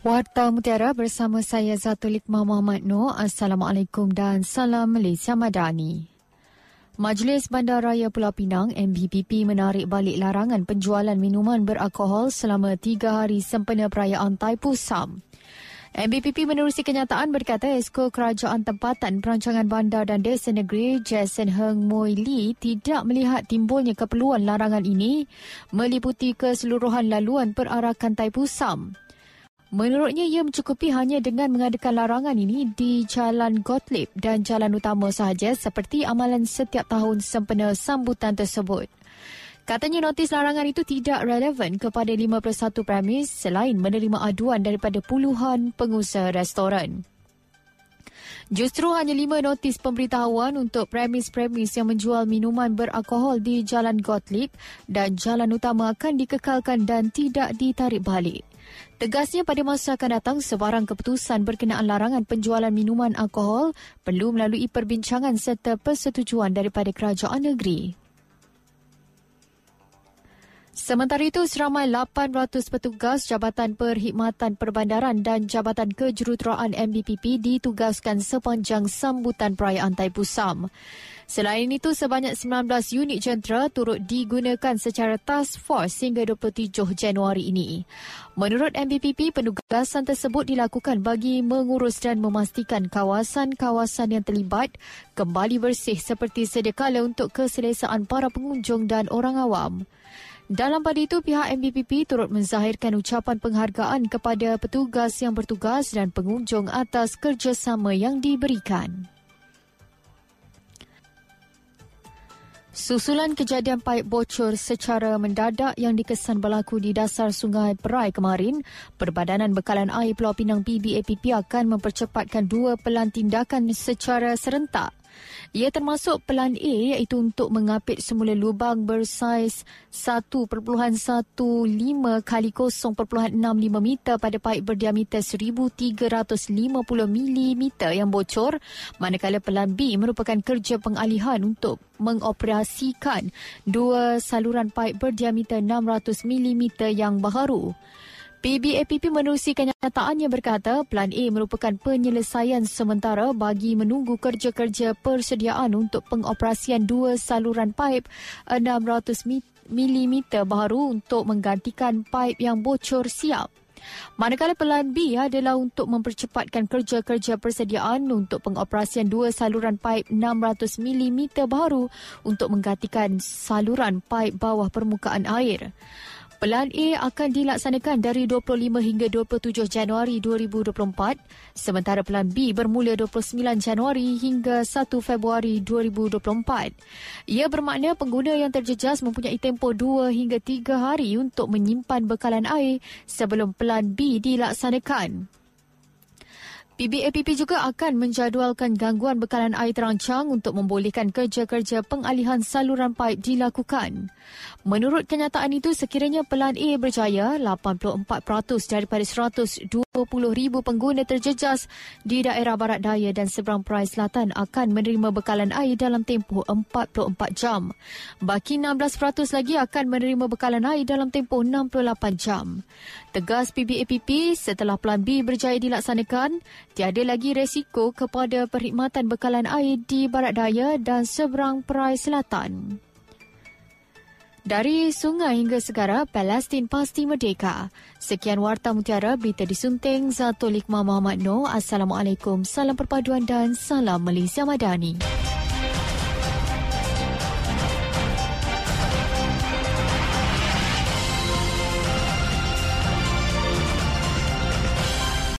Warta Mutiara bersama saya Zatulik Muhammad Noor. Assalamualaikum dan salam Malaysia Madani. Majlis Bandaraya Pulau Pinang MBPP menarik balik larangan penjualan minuman beralkohol selama tiga hari sempena perayaan Taipu Sam. MBPP menerusi kenyataan berkata Esko Kerajaan Tempatan Perancangan Bandar dan Desa Negeri Jason Heng Mui Lee tidak melihat timbulnya keperluan larangan ini meliputi keseluruhan laluan perarakan Taipu Sam. Menurutnya ia mencukupi hanya dengan mengadakan larangan ini di Jalan Gottlieb dan jalan utama sahaja seperti amalan setiap tahun sempena sambutan tersebut. Katanya notis larangan itu tidak relevan kepada 51 premis selain menerima aduan daripada puluhan pengusaha restoran. Justru hanya lima notis pemberitahuan untuk premis-premis yang menjual minuman beralkohol di Jalan Gottlieb dan jalan utama akan dikekalkan dan tidak ditarik balik. Tegasnya pada masa akan datang sebarang keputusan berkenaan larangan penjualan minuman alkohol perlu melalui perbincangan serta persetujuan daripada kerajaan negeri. Sementara itu, seramai 800 petugas Jabatan Perkhidmatan Perbandaran dan Jabatan Kejuruteraan MBPP ditugaskan sepanjang sambutan perayaan Taipusam. Selain itu, sebanyak 19 unit jentera turut digunakan secara task force hingga 27 Januari ini. Menurut MBPP, penugasan tersebut dilakukan bagi mengurus dan memastikan kawasan-kawasan yang terlibat kembali bersih seperti sedia kala untuk keselesaan para pengunjung dan orang awam. Dalam pada itu, pihak MBPP turut menzahirkan ucapan penghargaan kepada petugas yang bertugas dan pengunjung atas kerjasama yang diberikan. Susulan kejadian paip bocor secara mendadak yang dikesan berlaku di dasar Sungai Perai kemarin, Perbadanan Bekalan Air Pulau Pinang PBAPP akan mempercepatkan dua pelan tindakan secara serentak ia termasuk pelan A iaitu untuk mengapit semula lubang bersaiz 1.15 kali 0.65 meter pada paip berdiameter 1350 mm yang bocor manakala pelan B merupakan kerja pengalihan untuk mengoperasikan dua saluran paip berdiameter 600 mm yang baharu. PBAPP menerusi kenyataannya berkata Plan A merupakan penyelesaian sementara bagi menunggu kerja-kerja persediaan untuk pengoperasian dua saluran paip 600 mm baru untuk menggantikan paip yang bocor siap. Manakala pelan B adalah untuk mempercepatkan kerja-kerja persediaan untuk pengoperasian dua saluran paip 600 mm baru untuk menggantikan saluran paip bawah permukaan air. Pelan A akan dilaksanakan dari 25 hingga 27 Januari 2024 sementara pelan B bermula 29 Januari hingga 1 Februari 2024. Ia bermakna pengguna yang terjejas mempunyai tempoh 2 hingga 3 hari untuk menyimpan bekalan air sebelum pelan B dilaksanakan. PBAPP juga akan menjadualkan gangguan bekalan air terancang untuk membolehkan kerja-kerja pengalihan saluran paip dilakukan. Menurut kenyataan itu, sekiranya pelan A berjaya, 84% daripada 120,000 pengguna terjejas di daerah barat daya dan seberang perai selatan akan menerima bekalan air dalam tempoh 44 jam. Baki 16% lagi akan menerima bekalan air dalam tempoh 68 jam. Tegas PBAPP setelah Plan B berjaya dilaksanakan, tiada lagi resiko kepada perkhidmatan bekalan air di Barat Daya dan seberang Perai Selatan. Dari sungai hingga segara, Palestin pasti merdeka. Sekian Warta Mutiara, berita disunting Zatulik Muhammad Noor. Assalamualaikum, salam perpaduan dan salam Malaysia Madani.